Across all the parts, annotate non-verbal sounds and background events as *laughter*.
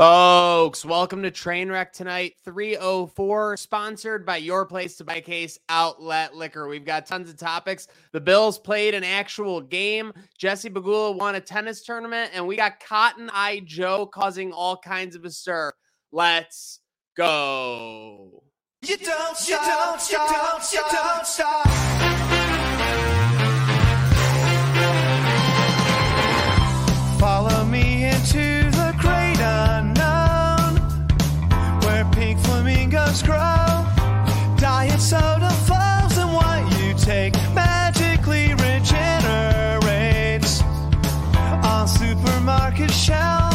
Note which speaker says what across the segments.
Speaker 1: Folks, welcome to Trainwreck tonight. 304, sponsored by Your Place to Buy Case Outlet Liquor. We've got tons of topics. The Bills played an actual game. Jessie Pegula won a tennis tournament, and we got Cotton Eye Joe causing all kinds of a stir. Let's go. You don't stop, you don't stop, you don't, you don't stop.
Speaker 2: Follow flamingos grow. Diet soda flows, and what you take magically regenerates on supermarket shelves.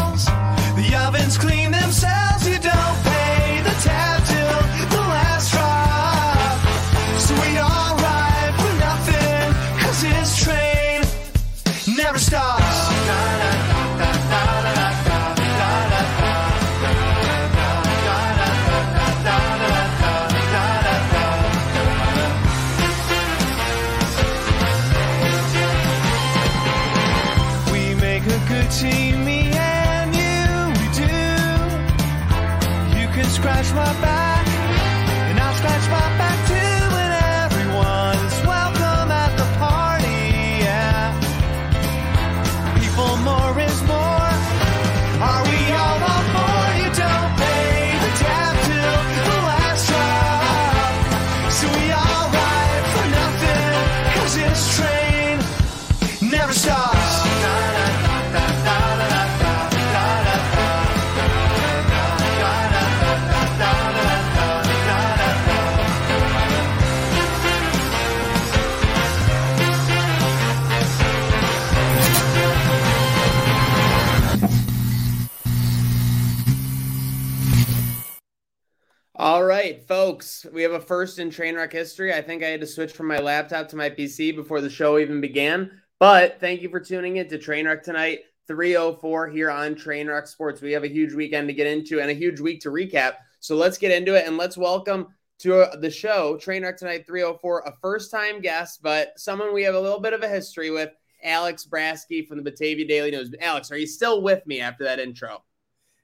Speaker 1: Right, folks, we have a first in Trainwreck history. I think I had to switch from my laptop to my PC before the show even began. But thank you for tuning in to Trainwreck tonight, 304 here on Trainwreck Sports. We have a huge weekend to get into and a huge week to recap. So let's get into it and let's welcome to uh, the show, Trainwreck tonight, 304, a first time guest, but someone we have a little bit of a history with, Alex Brasky from the Batavia Daily News. Alex, are you still with me after that intro?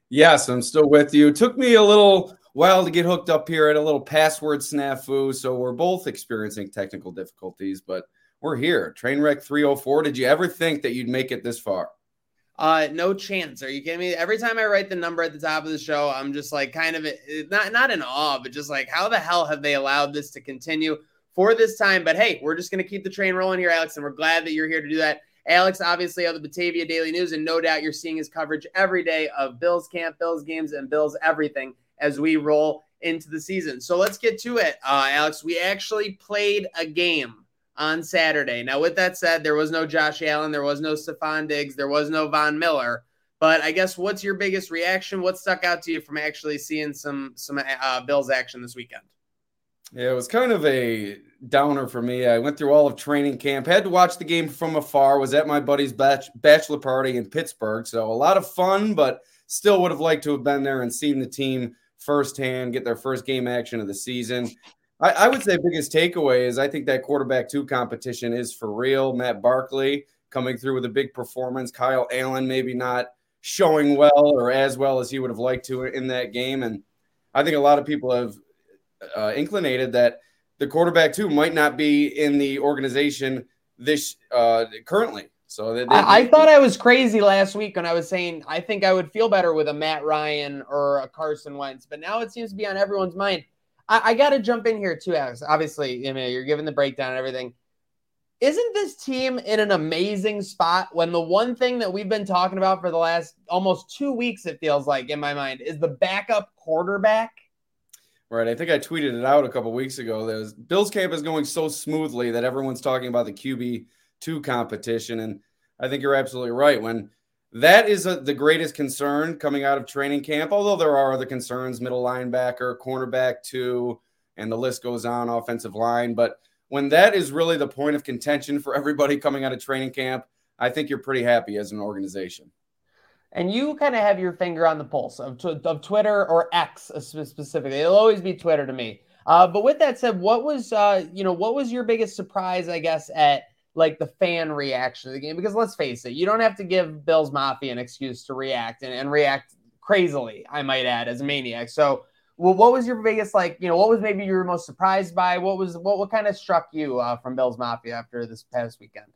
Speaker 3: Yes, I'm still with you. It took me a little while to get hooked up here at a little password snafu. So we're both experiencing technical difficulties, but we're here. Trainwreck 304. Did you ever think that you'd make it this far?
Speaker 1: Uh, no chance. Are you kidding me? Every time I write the number at the top of the show, I'm just like kind of not not in awe, but just like how the hell have they allowed this to continue for this time? But hey, we're just gonna keep the train rolling here, Alex, and we're glad that you're here to do that. Alex, obviously, of the Batavia Daily News, and no doubt you're seeing his coverage every day of Bills camp, Bills games, and Bills everything as we roll into the season. So let's get to it, uh, Alex. We actually played a game on Saturday. Now, with that said, there was no Josh Allen, there was no Stefon Diggs, there was no Von Miller. But I guess what's your biggest reaction? What stuck out to you from actually seeing some some uh, Bills action this weekend?
Speaker 3: Yeah, it was kind of a downer for me. I went through all of training camp, had to watch the game from afar, was at my buddy's bachelor party in Pittsburgh. So a lot of fun, but still would have liked to have been there and seen the team firsthand, get their first game action of the season. I, I would say biggest takeaway is I think that quarterback two competition is for real. Matt Barkley coming through with a big performance. Kyle Allen maybe not showing well or as well as he would have liked to in that game. And I think a lot of people have uh, inclinated that the quarterback two might not be in the organization this uh, currently. So they, they,
Speaker 1: I, I thought I was crazy last week when I was saying I think I would feel better with a Matt Ryan or a Carson Wentz, but now it seems to be on everyone's mind. I, I got to jump in here too, Alex. Obviously, you know, you're giving the breakdown and everything. Isn't this team in an amazing spot when the one thing that we've been talking about for the last almost two weeks, it feels like in my mind, is the backup quarterback?
Speaker 3: Right. I think I tweeted it out a couple weeks ago. There's Bills camp is going so smoothly that everyone's talking about the QB two competition. And I think you're absolutely right. When that is a, the greatest concern coming out of training camp, although there are other concerns, middle linebacker, cornerback two, and the list goes on, offensive line. But when that is really the point of contention for everybody coming out of training camp, I think you're pretty happy as an organization.
Speaker 1: And you kind of have your finger on the pulse of, of Twitter or X specifically. It'll always be Twitter to me. Uh, but with that said, what was uh, you know what was your biggest surprise? I guess at like the fan reaction to the game because let's face it, you don't have to give Bills Mafia an excuse to react and, and react crazily, I might add, as a maniac. So, well, what was your biggest like? You know, what was maybe you were most surprised by? What was what what kind of struck you uh, from Bills Mafia after this past weekend?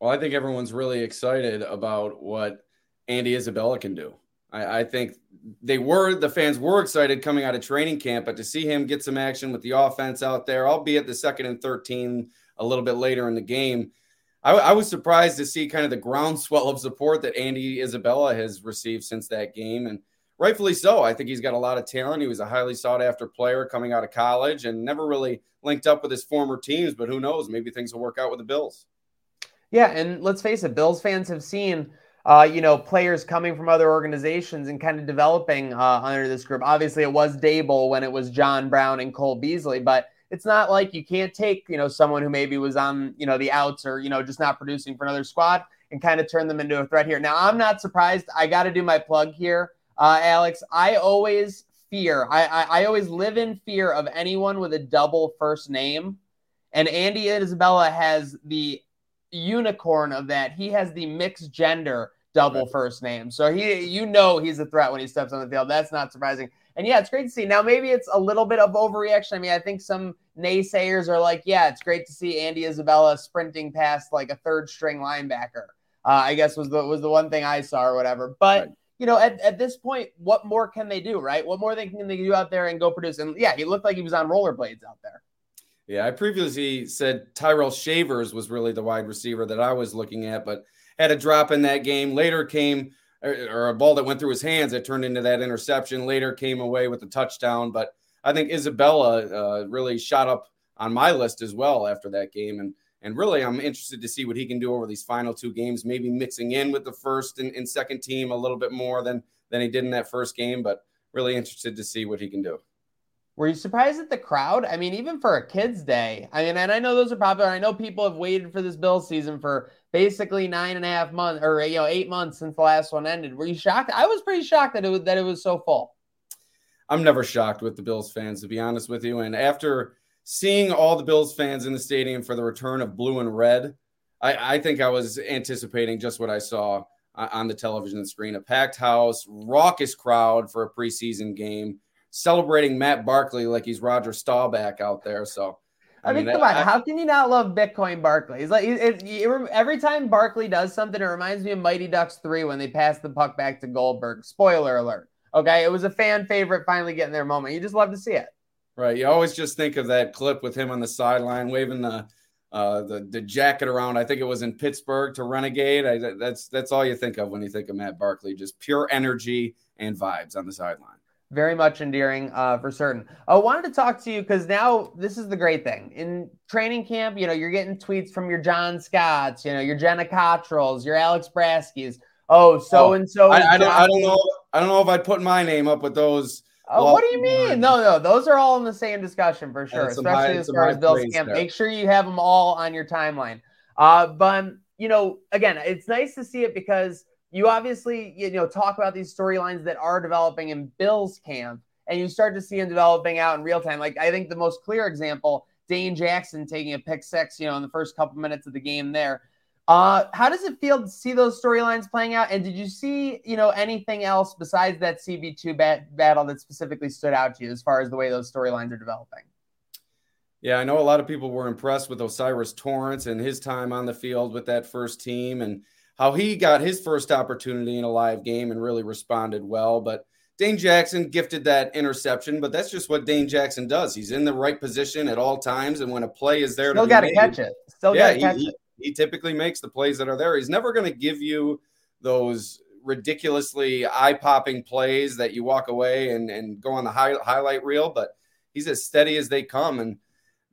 Speaker 3: Well, I think everyone's really excited about what Andy Isabella can do. I, I, think they were the fans were excited coming out of training camp, but to see him get some action with the offense out there, albeit the second and 13 a little bit later in the game, I, I was surprised to see kind of the groundswell of support that Andy Isabella has received since that game. And rightfully so. I think he's got a lot of talent. He was a highly sought after player coming out of college and never really linked up with his former teams, but who knows? Maybe things will work out with the Bills.
Speaker 1: Yeah, and let's face it, Bills fans have seen uh, you know, players coming from other organizations and kind of developing uh, under this group. Obviously, it was Daboll when it was John Brown and Cole Beasley, but it's not like you can't take, you know, someone who maybe was on, you know, the outs or, you know, just not producing for another squad and kind of turn them into a threat here. Now, I'm not surprised. I got to do my plug here, uh, Alex. I always fear, I, I, I always live in fear of anyone with a double first name. And Andy Isabella has the unicorn of that. He has the mixed gender double first name. So he you know he's a threat when he steps on the field. That's not surprising. And yeah, it's great to see. Now maybe it's a little bit of overreaction. I mean, I think some naysayers are like, yeah, it's great to see Andy Isabella sprinting past like a third string linebacker. Uh, I guess was the was the one thing I saw or whatever. But right. you know, at, at this point, what more can they do, right? What more they can they do out there and go produce? And yeah, he looked like he was on rollerblades out there.
Speaker 3: Yeah, I previously said Tyrell Shavers was really the wide receiver that I was looking at, but had a drop in that game. Later came or, a ball that went through his hands that turned into that interception. Later came away with a touchdown. But I think Isabella uh, really shot up on my list as well after that game. And and really, I'm interested to see what he can do over these final two games, maybe mixing in with the first and, and second team a little bit more than than he did in that first game. But really interested to see what he can do.
Speaker 1: Were you surprised at the crowd? I mean, even for a kids' day. I mean, and I know those are popular. I know people have waited for this Bill season for basically nine and a half months or you know eight months since the last one ended. Were you shocked? I was pretty shocked that it was that it was so full.
Speaker 3: I'm never shocked with the Bills fans, to be honest with you. And after seeing all the Bills fans in the stadium for the return of blue and red, I, I think I was anticipating just what I saw uh, on the television screen: a packed house, raucous crowd for a preseason game celebrating Matt Barkley like he's Roger Staubach out there. So,
Speaker 1: I, I mean, come on, I, how can you not love Bitcoin Barkley? He's like, it, it, it, every time Barkley does something, it reminds me of Mighty Ducks 3 when they passed the puck back to Goldberg. Spoiler alert. Okay. It was a fan favorite finally getting their moment. You just love to see it.
Speaker 3: Right. You always just think of that clip with him on the sideline waving the, uh, the the jacket around. I think it was in Pittsburgh to Renegade. I, that's that's all you think of when you think of Matt Barkley. Just pure energy and vibes on the sideline
Speaker 1: very much endearing uh, for certain. I wanted to talk to you because now this is the great thing in training camp. You know, you're getting tweets from your John Scotts, you know, your Jenna Cottrells, your Alex Braskys. Oh, so and so.
Speaker 3: I, don't. I don't know. I don't know if I'd put my name up with those.
Speaker 1: Oh, what do you mean? No, no, those are all in the same discussion for sure, especially high, as far as Bill's camp. There. Make sure you have them all on your timeline. Uh, but you know, again, it's nice to see it because you obviously you know talk about these storylines that are developing in Bill's camp, and you start to see them developing out in real time. Like I think the most clear example, Dane Jackson taking a pick six, you know, in the first couple minutes of the game there. Uh, how does it feel to see those storylines playing out? And did you see, you know, anything else besides that CB2 bat- battle that specifically stood out to you as far as the way those storylines are developing?
Speaker 3: Yeah, I know a lot of people were impressed with O'Cyrus Torrence and his time on the field with that first team. And how he got his first opportunity in a live game and really responded well. But Dane Jackson gifted that interception, but that's just what Dane Jackson does. He's in the right position at all times, and when a play is there,
Speaker 1: still got to catch it. Still yeah, catch
Speaker 3: he,
Speaker 1: it.
Speaker 3: He, typically makes the plays that are there. He's never going to give you those ridiculously eye-popping plays that you walk away and, and go on the high, highlight reel, but he's as steady as they come. And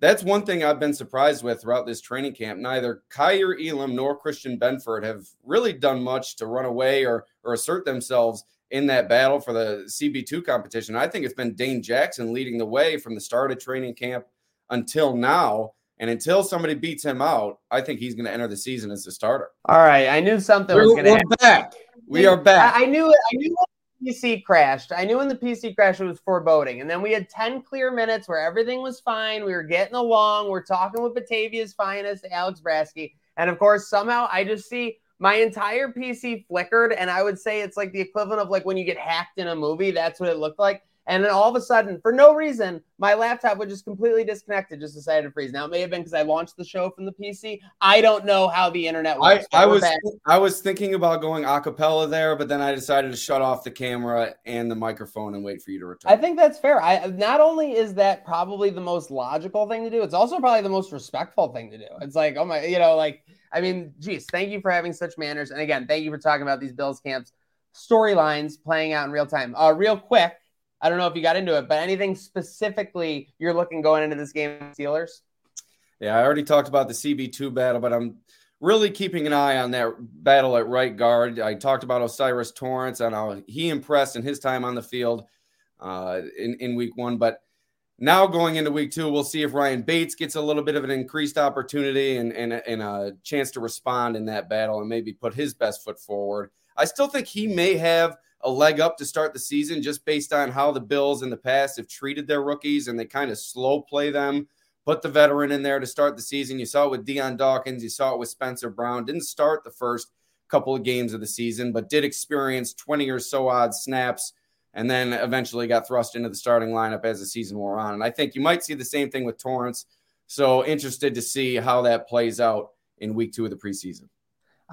Speaker 3: that's one thing I've been surprised with throughout this training camp. Neither Kaiir Elam nor Christian Benford have really done much to run away or, or assert themselves in that battle for the CB2 competition. I think it's been Dane Jackson leading the way from the start of training camp until now. And until somebody beats him out, I think he's going to enter the season as the starter.
Speaker 1: All right. I knew something we're, was going to happen.
Speaker 3: back. We are back.
Speaker 1: I, I knew it. I knew PC crashed. I knew when the PC crashed, it was foreboding. And then we had 10 clear minutes where everything was fine. We were getting along. We're talking with Batavia's finest, Alex Brasky. And of course, somehow I just see my entire PC flickered, and I would say it's like the equivalent of like when you get hacked in a movie. That's what it looked like. And then all of a sudden, for no reason, my laptop would just completely disconnect. It just decided to freeze. Now it may have been because I launched the show from the PC. I don't know how the internet works.
Speaker 3: I, I was
Speaker 1: back.
Speaker 3: I was thinking about going a cappella there, but then I decided to shut off the camera and the microphone and wait for you to return.
Speaker 1: I think that's fair. I not only is that probably the most logical thing to do, it's also probably the most respectful thing to do. It's like, oh my, you know, like I mean, geez, thank you for having such manners. And again, thank you for talking about these Bills camps storylines playing out in real time. Uh, real quick, I don't know if you got into it, but anything specifically you're looking going into this game, Steelers?
Speaker 3: Yeah, I already talked about the CB2 battle, but I'm really keeping an eye on that battle at right guard. I talked about O'Cyrus Torrence and how he impressed in his time on the field uh, in, in week one. But now going into week two, we'll see if Ryan Bates gets a little bit of an increased opportunity and, and, and a chance to respond in that battle and maybe put his best foot forward. I still think he may have a leg up to start the season just based on how the Bills in the past have treated their rookies and they kind of slow play them put the veteran in there to start the season. You saw it with Dion Dawkins, you saw it with Spencer Brown. Didn't start the first couple of games of the season, but did experience 20 or so odd snaps and then eventually got thrust into the starting lineup as the season wore on. And I think you might see the same thing with Torrence. So interested to see how that plays out in week two of the preseason.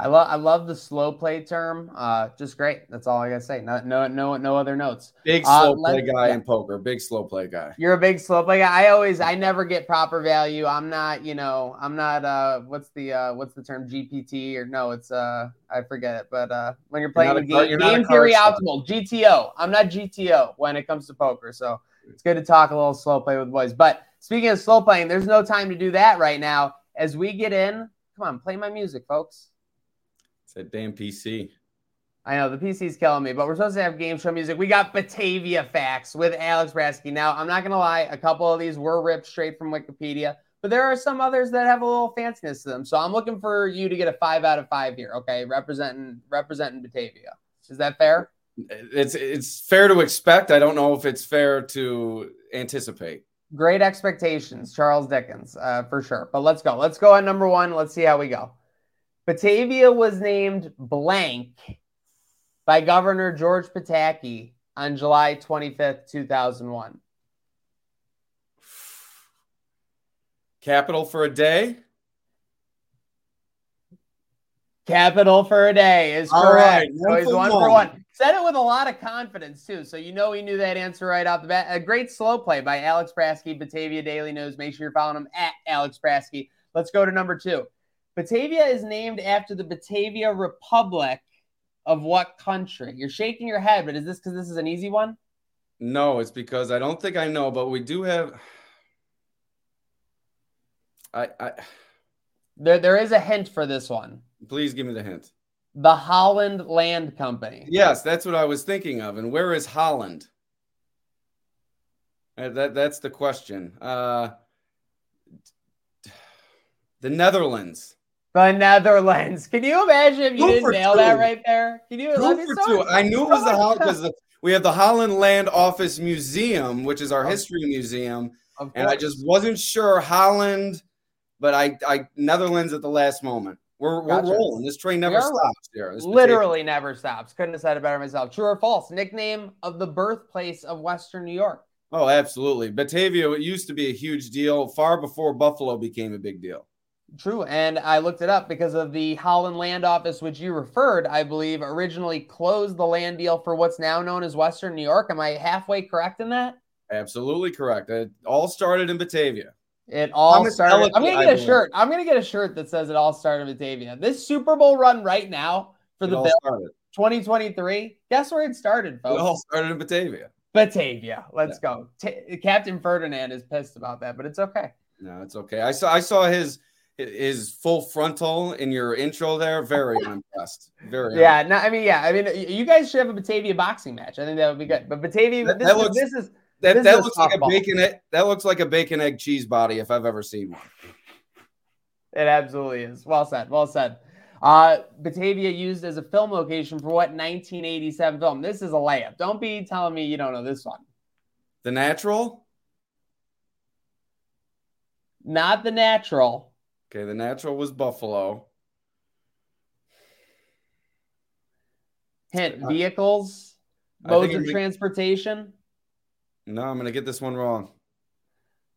Speaker 1: I love I love the slow play term. Uh, just great. That's all I gotta say. No no no no other notes.
Speaker 3: Big
Speaker 1: Uh,
Speaker 3: slow play guy
Speaker 1: yeah.
Speaker 3: in poker. Big slow play guy.
Speaker 1: You're a big slow play guy. I always I never get proper value. I'm not, you know, I'm not uh what's the uh what's the term GPT or no, it's uh I forget it, but uh when you're playing
Speaker 3: not
Speaker 1: the game,
Speaker 3: you're
Speaker 1: game theory optimal, GTO. I'm not GTO when it comes to poker. So it's good to talk a little slow play with boys. But speaking of slow playing, there's no time to do that right now. As we get in, come on, play my music, folks.
Speaker 3: It's that damn PC.
Speaker 1: I know the PC's killing me, but we're supposed to have game show music. We got Batavia facts with Alex Brasky. Now, I'm not gonna lie, a couple of these were ripped straight from Wikipedia, but there are some others that have a little fanciness to them. So I'm looking for you to get a five out of five here. Okay, representing representing Batavia. Is that fair?
Speaker 3: It's it's fair to expect. I don't know if it's fair to anticipate.
Speaker 1: Great expectations, Charles Dickens, uh, for sure. But let's go. Let's go on number one. Let's see how we go. Batavia was named blank by Governor George Pataki on July 25th, 2001.
Speaker 3: Capital for a day.
Speaker 1: Capital for a day is
Speaker 3: All
Speaker 1: correct.
Speaker 3: right,
Speaker 1: so
Speaker 3: one
Speaker 1: he's
Speaker 3: for
Speaker 1: one for
Speaker 3: one.
Speaker 1: one. Said it with a lot of confidence too, so you know he knew that answer right off the bat. A great slow play by Alex Brasky, Batavia Daily News. Make sure you're following him at Alex Brasky. Let's go to number two. Batavia is named after the Batavia Republic of what country? You're shaking your head, but is this because this is an easy one?
Speaker 3: No, it's because I don't think I know, but we do have. I, I
Speaker 1: There, there is a hint for this one.
Speaker 3: please give me the hint.
Speaker 1: The Holland Land Company.
Speaker 3: Yes, that's what I was thinking of. And where is Holland? Uh, That that's the question. Uh, the Netherlands.
Speaker 1: The Netherlands. Can you imagine if you
Speaker 3: Two
Speaker 1: didn't nail that right there? Can you?
Speaker 3: Two for two. I knew it was the Holland because we have the Holland Land Office Museum, which is our history museum, and I just wasn't sure Holland, but I I Netherlands at the last moment. We're we're
Speaker 1: Gotcha.
Speaker 3: rolling. This train never stops here. This
Speaker 1: literally never stops. Couldn't have said it better myself. True or false? Nickname of the birthplace of Western New York.
Speaker 3: Oh, absolutely. Batavia it used to be a huge deal far before Buffalo became a big deal.
Speaker 1: True. And I looked it up because of the Holland Land Office, which you referred, I believe, originally closed the land deal for what's now known as Western New York. Am I halfway correct in that?
Speaker 3: Absolutely correct. It all started in Batavia.
Speaker 1: It all
Speaker 3: Thomas
Speaker 1: started. I'm gonna get a shirt. I'm gonna get a shirt that says it all started in Batavia. This Super Bowl run right now for
Speaker 3: It
Speaker 1: the Bills
Speaker 3: started.
Speaker 1: 2023. Guess where it started, folks?
Speaker 3: It all started in Batavia.
Speaker 1: Batavia. Let's go. T- Captain Ferdinand is pissed about that, but it's okay.
Speaker 3: No, it's okay. I saw I saw his his full frontal in your intro there. Very *laughs* unimpressed. Very
Speaker 1: Yeah, no, I mean, yeah, I mean, you guys should have a Batavia boxing match. I think that would be good. But Batavia,
Speaker 3: That-
Speaker 1: this,
Speaker 3: that
Speaker 1: is,
Speaker 3: looks-
Speaker 1: this is
Speaker 3: That,
Speaker 1: This
Speaker 3: that
Speaker 1: is
Speaker 3: looks like a bacon egg. That looks like a bacon egg cheese body if I've ever seen one.
Speaker 1: it. Absolutely is. Well said. Well said. Uh, Batavia used as a film location for what 1987 film? This is a layup. Don't be telling me you don't know this one.
Speaker 3: The natural.
Speaker 1: Not the natural.
Speaker 3: Okay, the natural was Buffalo.
Speaker 1: Hint: vehicles,
Speaker 3: I
Speaker 1: modes
Speaker 3: I'm
Speaker 1: of transportation,
Speaker 3: No, I'm gonna get this one wrong.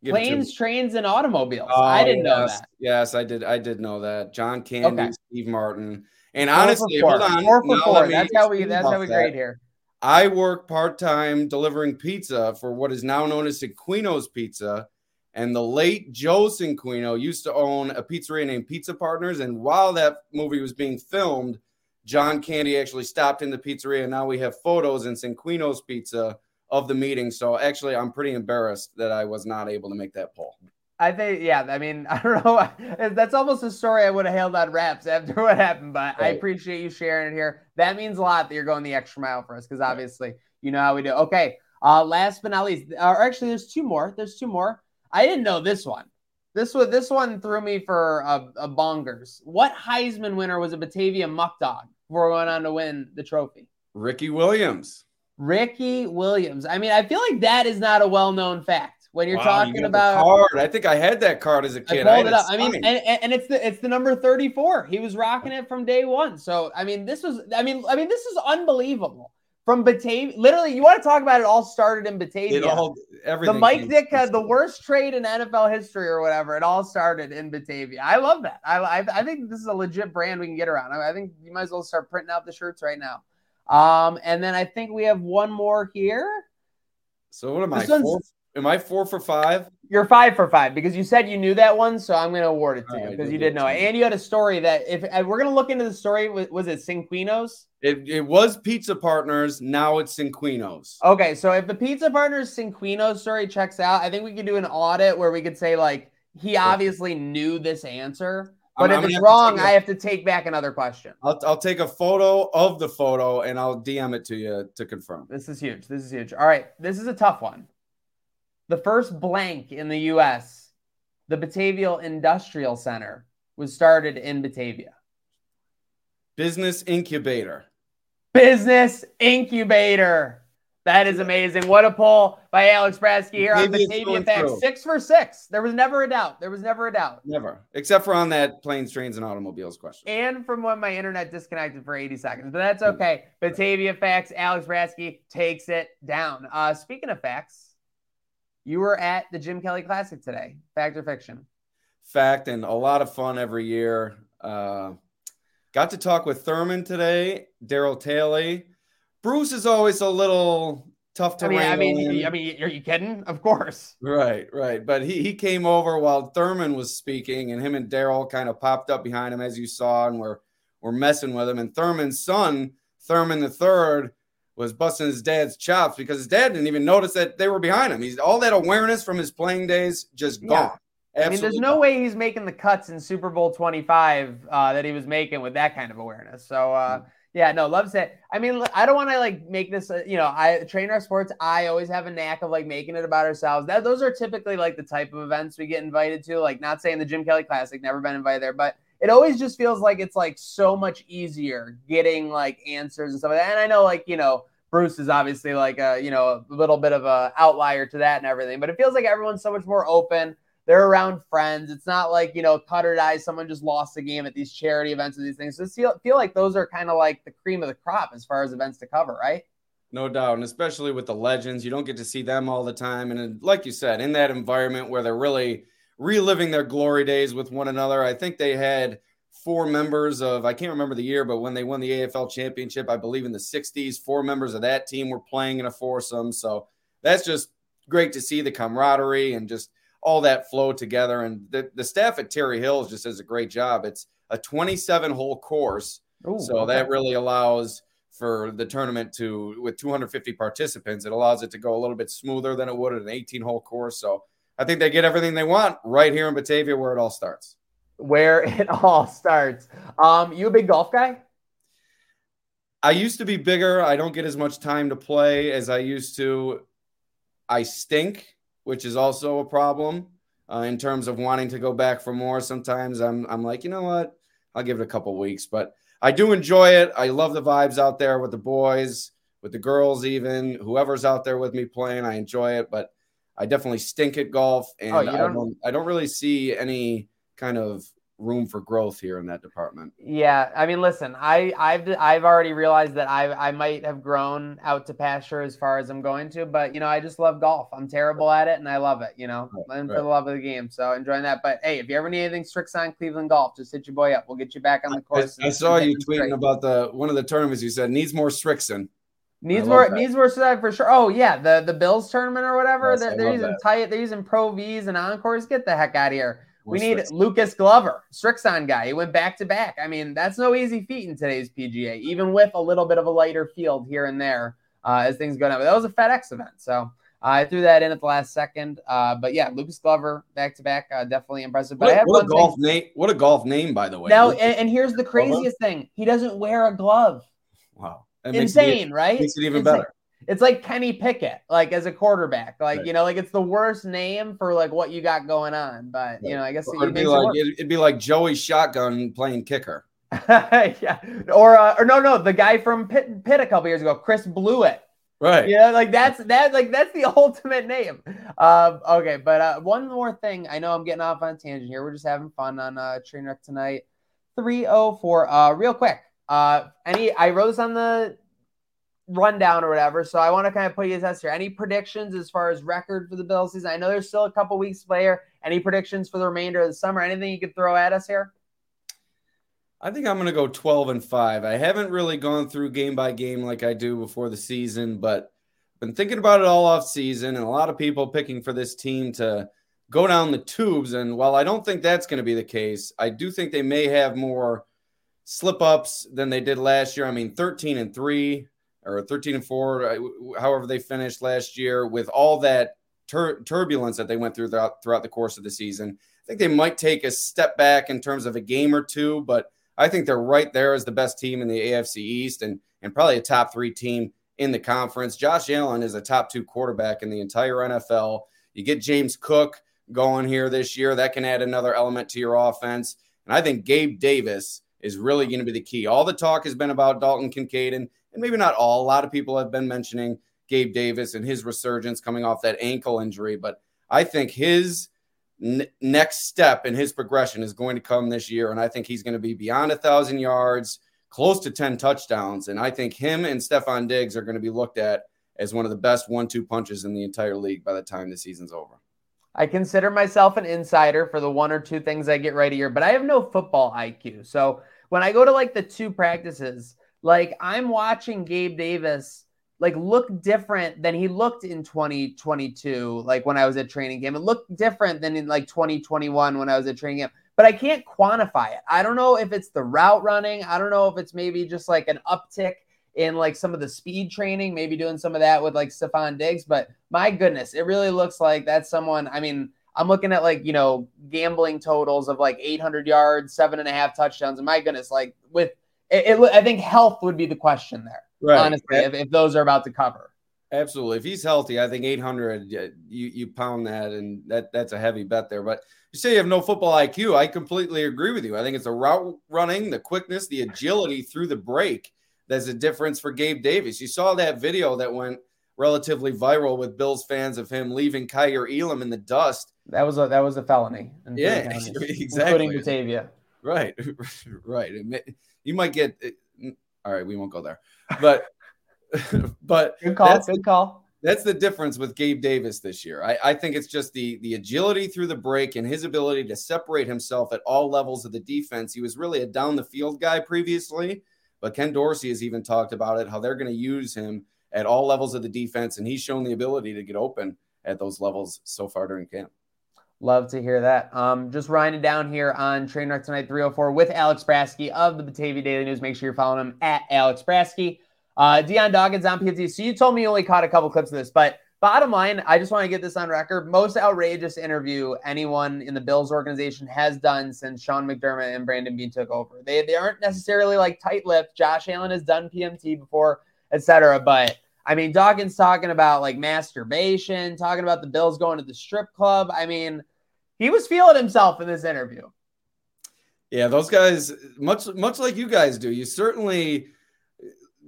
Speaker 3: Give to
Speaker 1: planes, trains, and automobiles.
Speaker 3: Oh,
Speaker 1: I didn't know
Speaker 3: yes.
Speaker 1: that.
Speaker 3: Yes, I did. I did know that. John Candy,
Speaker 1: Okay.
Speaker 3: Steve Martin, and
Speaker 1: Four
Speaker 3: honestly,
Speaker 1: four.
Speaker 3: hold on.
Speaker 1: Four for
Speaker 3: Now
Speaker 1: four. That's how we. That's how we
Speaker 3: that.
Speaker 1: grade here.
Speaker 3: I work part time delivering pizza for what is now known as Cinquino's Pizza. And the late Joe Cinquino used to own a pizzeria named Pizza Partners. And while that movie was being filmed, John Candy actually stopped in the pizzeria. And now we have photos in Cinquino's Pizza of the meeting. So actually, I'm pretty embarrassed that I was not able to make that poll.
Speaker 1: I think, yeah. I mean, *laughs* I don't know. *laughs* That's almost a story I would have hailed on wraps after *laughs* what happened, but I appreciate you sharing it here. That means a lot that you're going the extra mile for us because obviously you know how we do. Okay. Uh, last but not least, or actually, there's two more. There's two more. I didn't know this one. This one, this one threw me for a, a bongers. What Heisman winner was a Batavia Muckdog before going on to win the trophy?
Speaker 3: Ricky Williams.
Speaker 1: Ricky Williams. I mean, I feel like that is not a well-known fact when you're
Speaker 3: Wow,
Speaker 1: talking
Speaker 3: you
Speaker 1: about.
Speaker 3: card. I think I had that card as a kid.
Speaker 1: pulled
Speaker 3: had
Speaker 1: it up. I mean, and, and, and it's the it's the number 34. He was rocking it from day one. So I mean, this was I mean, I mean, this is unbelievable. From Batavia, literally, you want to talk about it all started in Batavia.
Speaker 3: it all everything.
Speaker 1: the.
Speaker 3: Mike
Speaker 1: Ditka, the worst trade in NFL history or whatever. It all started in Batavia. I love that. I, I, I think this is a legit brand we can get around. I, I think you might as well start printing out the shirts right now. Um, and then I think we have one more here.
Speaker 3: So what am I?
Speaker 1: This
Speaker 3: Four, am I four for five?
Speaker 1: You're five for five because you said you knew that one, so I'm going to award it to you because you did know it, and you had a story that if we're going to look into the story. Was, was it Cinquinos?
Speaker 3: It, it was Pizza Partners. Now it's Cinquinos.
Speaker 1: Okay, so if the Pizza Partners Cinquino's story checks out, I think we could do an audit where we could say like he obviously knew this answer, but
Speaker 3: I'm-
Speaker 1: if
Speaker 3: I'm
Speaker 1: it's wrong, I have to take back another question.
Speaker 3: I'll, I'll take a photo of the photo and I'll DM it to you to confirm.
Speaker 1: This is huge. This is huge. All right, this is a tough one. The first blank in the U.S., the Batavia Industrial Center, was started in Batavia.
Speaker 3: Business incubator.
Speaker 1: Business Incubator. That is amazing. What a pull by Alex Brasky here on Batavia Facts. Six for six. There was never a doubt. There was never a doubt.
Speaker 3: Never, except for on that planes, trains, and automobiles question.
Speaker 1: And from when my internet disconnected for 80 seconds, but that's
Speaker 3: Hmm.
Speaker 1: okay. Batavia Facts, Alex Brasky takes it down. Uh, speaking of facts, you were at the Jim Kelly Classic today. Fact or fiction?
Speaker 3: Fact and a lot of fun every year. Uh, got to talk with Thurman today. Daryl Talley. Bruce is always a little tough to
Speaker 1: I mean, I mean. I mean, are you kidding? Of course.
Speaker 3: Right, right. But he, he came over while Thurman was speaking, and him and Daryl kind of popped up behind him, as you saw, and we're, we're messing with him. And Thurman's son, Thurman the third, was busting his dad's chops because his dad didn't even notice that they were behind him. He's all that awareness from his playing days just
Speaker 1: Yeah.
Speaker 3: gone.
Speaker 1: I mean, there's no
Speaker 3: gone.
Speaker 1: way he's making the cuts in Super Bowl 25 uh, that he was making with that kind of awareness. So, uh, yeah, no, loves it. I mean, I don't want to like make this, uh, you know, I train our sports. I always have a knack of like making it about ourselves. That those are typically like the type of events we get invited to. Like, not saying the Jim Kelly Classic, never been invited there, but it always just feels like it's like so much easier getting like answers and stuff like that. And I know, like, you know, Bruce is obviously like a, you know, a little bit of a outlier to that and everything, but it feels like everyone's so much more open they're around friends. It's not like, you know, cut or die, someone just lost the game at these charity events and these things. So feel, feel like those are kind of like the cream of the crop as far as events to cover, right?
Speaker 3: No doubt. And especially with the legends, you don't get to see them all the time. And like you said, in that environment where they're really reliving their glory days with one another, I think they had four members of, I can't remember the year, but when they won the AFL championship, I believe in the 60s, four members of that team were playing in a foursome. So that's just great to see the camaraderie and just all that flow together. And the, the staff at Terry Hills just does a great job. It's a 27 hole course.
Speaker 1: Ooh,
Speaker 3: So
Speaker 1: okay.
Speaker 3: that really allows for the tournament to, with 250 participants, it allows it to go a little bit smoother than it would at an 18 hole course. So I think they get everything they want right here in Batavia where it all starts.
Speaker 1: where *laughs* it all starts. Um, you a big golf guy?
Speaker 3: I used to be bigger. I don't get as much time to play as I used to. I stink, which is also a problem uh, in terms of wanting to go back for more. Sometimes I'm, I'm like, you know what? I'll give it a couple weeks, but I do enjoy it. I love the vibes out there with the boys, with the girls, even whoever's out there with me playing. I enjoy it, but I definitely stink at golf, oh, and
Speaker 1: Oh,
Speaker 3: I
Speaker 1: don't-
Speaker 3: don't, I don't really see any kind of room for growth here in that department.
Speaker 1: Yeah, I mean, listen, I I've I've already realized that I I might have grown out to pasture as far as I'm going to, but you know, I just love golf. I'm terrible at it, and I love it. You know,
Speaker 3: Right,
Speaker 1: I'm for
Speaker 3: right.
Speaker 1: the love of the game, so enjoying that. But hey, if you ever need anything, Strixon Cleveland Golf, just hit your boy up. We'll get you back on the
Speaker 3: I,
Speaker 1: course.
Speaker 3: I
Speaker 1: and-
Speaker 3: saw you tweeting
Speaker 1: straight.
Speaker 3: about the one of the tournaments. You said needs more Strixon.
Speaker 1: Needs more
Speaker 3: that.
Speaker 1: needs more stuff for sure. Oh yeah, the the Bills tournament or whatever.
Speaker 3: Yes,
Speaker 1: they're they're using
Speaker 3: that.
Speaker 1: tight. They're using Pro V's and Encores. Get the heck out of here. We need
Speaker 3: Strixon.
Speaker 1: Lucas Glover, Strixon guy. He went back to back. I mean, that's no easy feat in today's PGA, even with a little bit of a lighter field here and there uh, as things go down. But that was a FedEx event, so I threw that in at the last second. Uh, but yeah, Lucas Glover back to back, uh, definitely impressive. But I
Speaker 3: What,
Speaker 1: have
Speaker 3: what a
Speaker 1: thing.
Speaker 3: golf name! What a golf name, by the way.
Speaker 1: Now, and, and here's the craziest thing: he doesn't wear a glove.
Speaker 3: wow, That makes it
Speaker 1: Insane, right?
Speaker 3: Makes it even
Speaker 1: Insane.
Speaker 3: better.
Speaker 1: It's like Kenny Pickett, like as a quarterback, like
Speaker 3: Right.
Speaker 1: you know, like it's the worst name for like what you got going on. But you know, I guess it
Speaker 3: it'd be like it'd, it'd be like Joey Shotgun playing kicker. *laughs*
Speaker 1: yeah, or uh, or no, no, the guy from Pitt, Pitt a couple years ago, Chris Blewitt.
Speaker 3: Right.
Speaker 1: Yeah, like that's that, like that's the *laughs* ultimate name. Um, okay, but uh, one more thing. I know I'm getting off on a tangent here. We're just having fun on uh, Trainwreck tonight. Three oh four. Uh, real quick. Uh, any I wrote this on the rundown or whatever, so I want to kind of put you to test here. Any predictions as far as record for the Bills season? I know there's still a couple weeks here. Any predictions for the remainder of the summer? Anything you could throw at us here?
Speaker 3: I think I'm going to go 12 and 5. I haven't really gone through game by game like I do before the season, but been thinking about it all off season and a lot of people picking for this team to go down the tubes and while I don't think that's going to be the case, I do think they may have more slip ups than they did last year. I mean, 13 and 3 or 13 and 4, uh, however they finished last year with all that tur- turbulence that they went through throughout, throughout the course of the season. I think they might take a step back in terms of a game or two, but I think they're right there as the best team in the AFC East and and probably a top three team in the conference. Josh Allen is a top two quarterback in the entire NFL. You get James Cook going here this year, that can add another element to your offense. And I think Gabe Davis is really going to be the key. All the talk has been about Dalton Kincaid, and, and maybe not all. A lot of people have been mentioning Gabe Davis and his resurgence coming off that ankle injury, but I think his n- next step in his progression is going to come this year. And I think he's going to be beyond a thousand yards, close to 10 touchdowns. And I think him and Stefon Diggs are going to be looked at as one of the best one two punches in the entire league by the time the season's over.
Speaker 1: I consider myself an insider for the one or two things I get right here, but I have no football IQ. So when I go to like the two practices, like I'm watching Gabe Davis like look different than he looked in 2022, like when I was at training camp. It looked different than in like 2021 when I was at training camp, but I can't quantify it. I don't know if it's the route running. I don't know if it's maybe just like an uptick in like some of the speed training, maybe doing some of that with like Stefon Diggs. But my goodness, it really looks like that's someone. I mean, I'm looking at like, you know, gambling totals of like 800 yards, seven and a half touchdowns. And my goodness, like with it, it I think health would be the question there, right. honestly, if, if those are about to cover.
Speaker 3: Absolutely. If he's healthy, I think 800, uh, you, you pound that, and that that's a heavy bet there. But you say you have no football IQ. I completely agree with you. I think it's the route running, the quickness, the agility through the break that's a difference for Gabe Davis. You saw that video that went relatively viral with Bills fans of him leaving Kaiir Elam in the dust.
Speaker 1: That was a that was a felony.
Speaker 3: Yeah,
Speaker 1: counties, *laughs*
Speaker 3: exactly.
Speaker 1: Including Batavia.
Speaker 3: Right, *laughs* right. You might get. All right, we won't go there. But, *laughs* but
Speaker 1: Good call.
Speaker 3: That's-
Speaker 1: Good call.
Speaker 3: that's the difference with Gabe Davis this year. I, I think it's just the the agility through the break and his ability to separate himself at all levels of the defense. He was really a down the field guy previously, but Ken Dorsey has even talked about it how they're going to use him at all levels of the defense, and he's shown the ability to get open at those levels so far during camp.
Speaker 1: Love to hear that. Um, just writing down here on Trainwreck Tonight 304 with Alex Brasky of the Batavia Daily News. Make sure you're following him at Alex Brasky. Uh, Dion Dawkins on PFT. So you told me you only caught a couple clips of this, but bottom line, I just want to get this on record. Most outrageous interview anyone in the Bills organization has done since Sean McDermott and Brandon Beane took over. They, they aren't necessarily like tight lipped. Josh Allen has done PMT before, etc. But I mean, Dawkins talking about like masturbation, talking about the Bills going to the strip club. I mean, he was feeling himself in this interview.
Speaker 3: Yeah, those guys, much much like you guys do, you certainly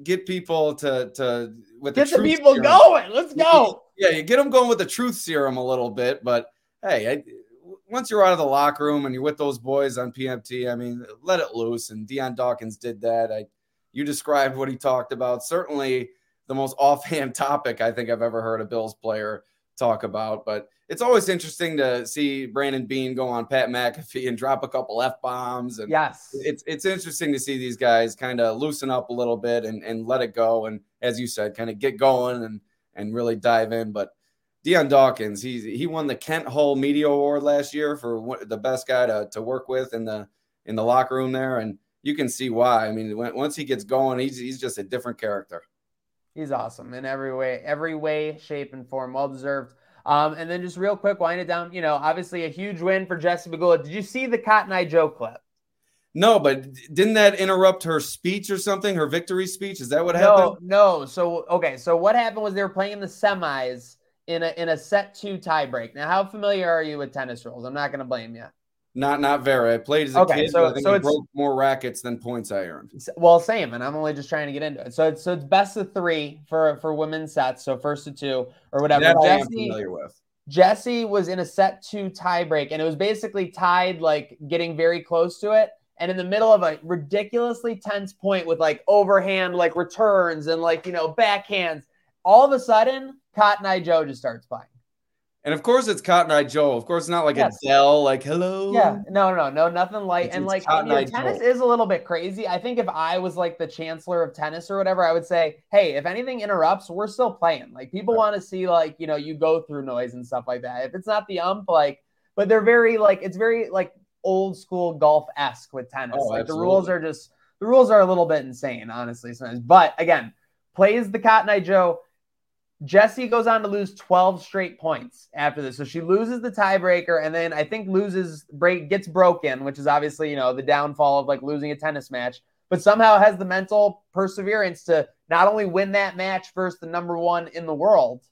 Speaker 3: get people to to with
Speaker 1: Get the
Speaker 3: truth
Speaker 1: people
Speaker 3: serum.
Speaker 1: going. Let's go.
Speaker 3: Yeah, you get them going with the truth serum a little bit, but hey, I, once you're out of the locker room and you're with those boys on PMT, I mean, let it loose. And Dion Dawkins did that. I, you described what he talked about. Certainly the most *laughs* offhand topic I think I've ever heard a Bills player talk about. But it's always interesting to see Brandon Beane go on Pat McAfee and drop a couple f bombs. And
Speaker 1: yes,
Speaker 3: it's it's interesting to see these guys kind of loosen up a little bit and and let it go. And as you said, kind of get going and and really dive in. But Dion Dawkins, he he won the Kent Hull Media Award last year for the best guy to, to work with in the in the locker room there, and you can see why. I mean, when, once he gets going, he's he's just a different character.
Speaker 1: He's awesome in every way, every way, shape, and form. Well deserved. Um, and then just real quick, wind it down. You know, obviously a huge win for Jessie Pegula. Did you see the Cotton Eye Joe clip?
Speaker 3: No, but didn't that interrupt her speech or something? Her victory speech? Is that what happened?
Speaker 1: No, no. So okay, so what happened was they were playing in the semis in a in a set two tiebreak. Now, how familiar are you with tennis rules? I'm not going to blame you.
Speaker 3: Not not very. I played as a okay, kid. So, I think so I broke more rackets than points I earned.
Speaker 1: Well, same, and I'm only just trying to get into it. So it's so it's best of three for for women's sets. So first to two or whatever.
Speaker 3: That Jessie, I am familiar with.
Speaker 1: Jessie was in a set two tiebreak, and it was basically tied, like getting very close to it. And in the middle of a ridiculously tense point with like overhand, like returns and like, you know, backhands, all of a sudden, Cotton Eye Joe just starts playing.
Speaker 3: And of course, it's Cotton Eye Joe. Of course, not like yes. Adele, like hello.
Speaker 1: Yeah, no, no, no, nothing light. It's, and like, you know, tennis Joe. is a little bit crazy. I think if I was like the chancellor of tennis or whatever, I would say, hey, if anything interrupts, we're still playing. Like, people right. want to see like you know you go through noise and stuff like that. If it's not the ump, like, but they're very like it's very like old school golf esque with tennis. Oh, like absolutely. the rules are just the rules are a little bit insane, honestly. Sometimes, but again, plays the Cotton Eye Joe Jessie goes on to lose 12 straight points after this. So she loses the tiebreaker and then I think loses break gets broken, which is obviously, you know, the downfall of like losing a tennis match, but somehow has the mental perseverance to not only win that match versus the number one in the world,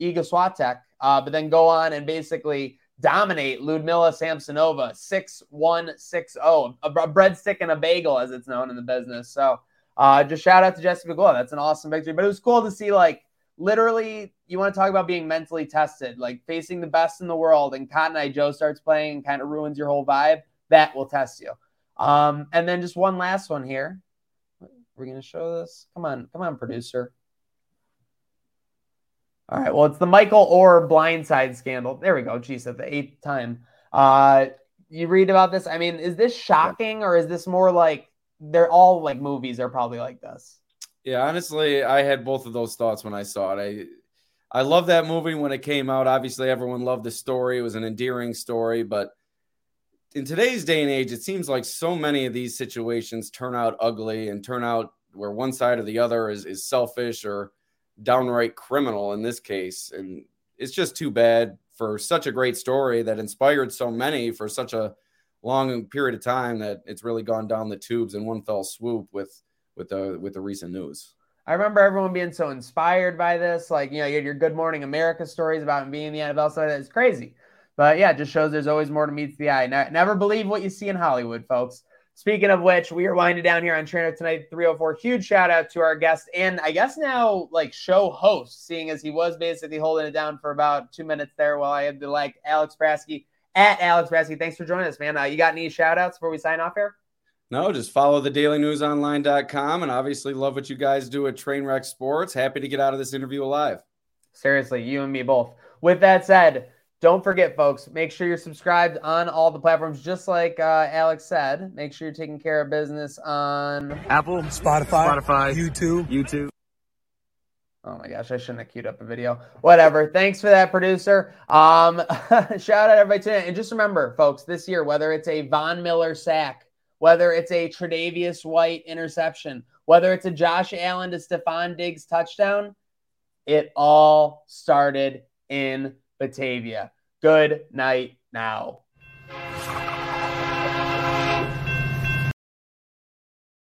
Speaker 1: Iga Swiatek, uh, but then go on and basically dominate Ludmila Samsonova 6 1 6 0, a breadstick and a bagel, as it's known in the business. So uh, just shout out to Jessie Pegula. That's an awesome victory. But it was cool to see like literally, you want to talk about being mentally tested, like facing the best in the world, and Cotton Eye Joe starts playing and kind of ruins your whole vibe. That will test you. Um, and then just one last one here. We're gonna show this. Come on, come on, producer. All right. Well, it's the Michael Oher blindside scandal. There we go. Geez, at the eighth time. Uh, you read about this. I mean, is this shocking or is this more like they're all like movies are probably like this?
Speaker 3: Yeah, honestly, I had both of those thoughts when I saw it. I I love that movie when it came out. Obviously, everyone loved the story. It was an endearing story, but in today's day and age, it seems like so many of these situations turn out ugly and turn out where one side or the other is, is selfish or downright criminal in this case. And it's just too bad for such a great story that inspired so many for such a long period of time that it's really gone down the tubes in one fell swoop with with the with the recent news.
Speaker 1: I remember everyone being so inspired by this. Like, you know, you had your Good Morning America stories about him being in the NFL. So that's crazy. But yeah, it just shows there's always more to meet the eye. Never believe what you see in Hollywood, folks. Speaking of which, we are winding down here on Trainwreck Tonight 304. Huge shout out to our guest and I guess now like show host, seeing as he was basically holding it down for about two minutes there while I had to like Alex Brasky at Alex Brasky. Thanks for joining us, man. Uh, you got any shout outs before we sign off here?
Speaker 3: No, just follow the dailynewsonline.com and obviously love what you guys do at Trainwreck Sports. Happy to get out of this interview alive.
Speaker 1: Seriously, you and me both. With that said, don't forget, folks, make sure you're subscribed on all the platforms, just like uh, Alex said. Make sure you're taking care of business on
Speaker 2: Apple, Spotify,
Speaker 3: Spotify,
Speaker 2: YouTube,
Speaker 3: YouTube.
Speaker 1: Oh my gosh, I shouldn't have queued up a video. Whatever. Thanks for that, producer. Um, *laughs* shout out everybody today. And just remember, folks, this year, whether it's a Von Miller sack whether it's a Tre'Davious White interception, whether it's a Josh Allen to Stefon Diggs touchdown, it all started in Batavia. Good night now.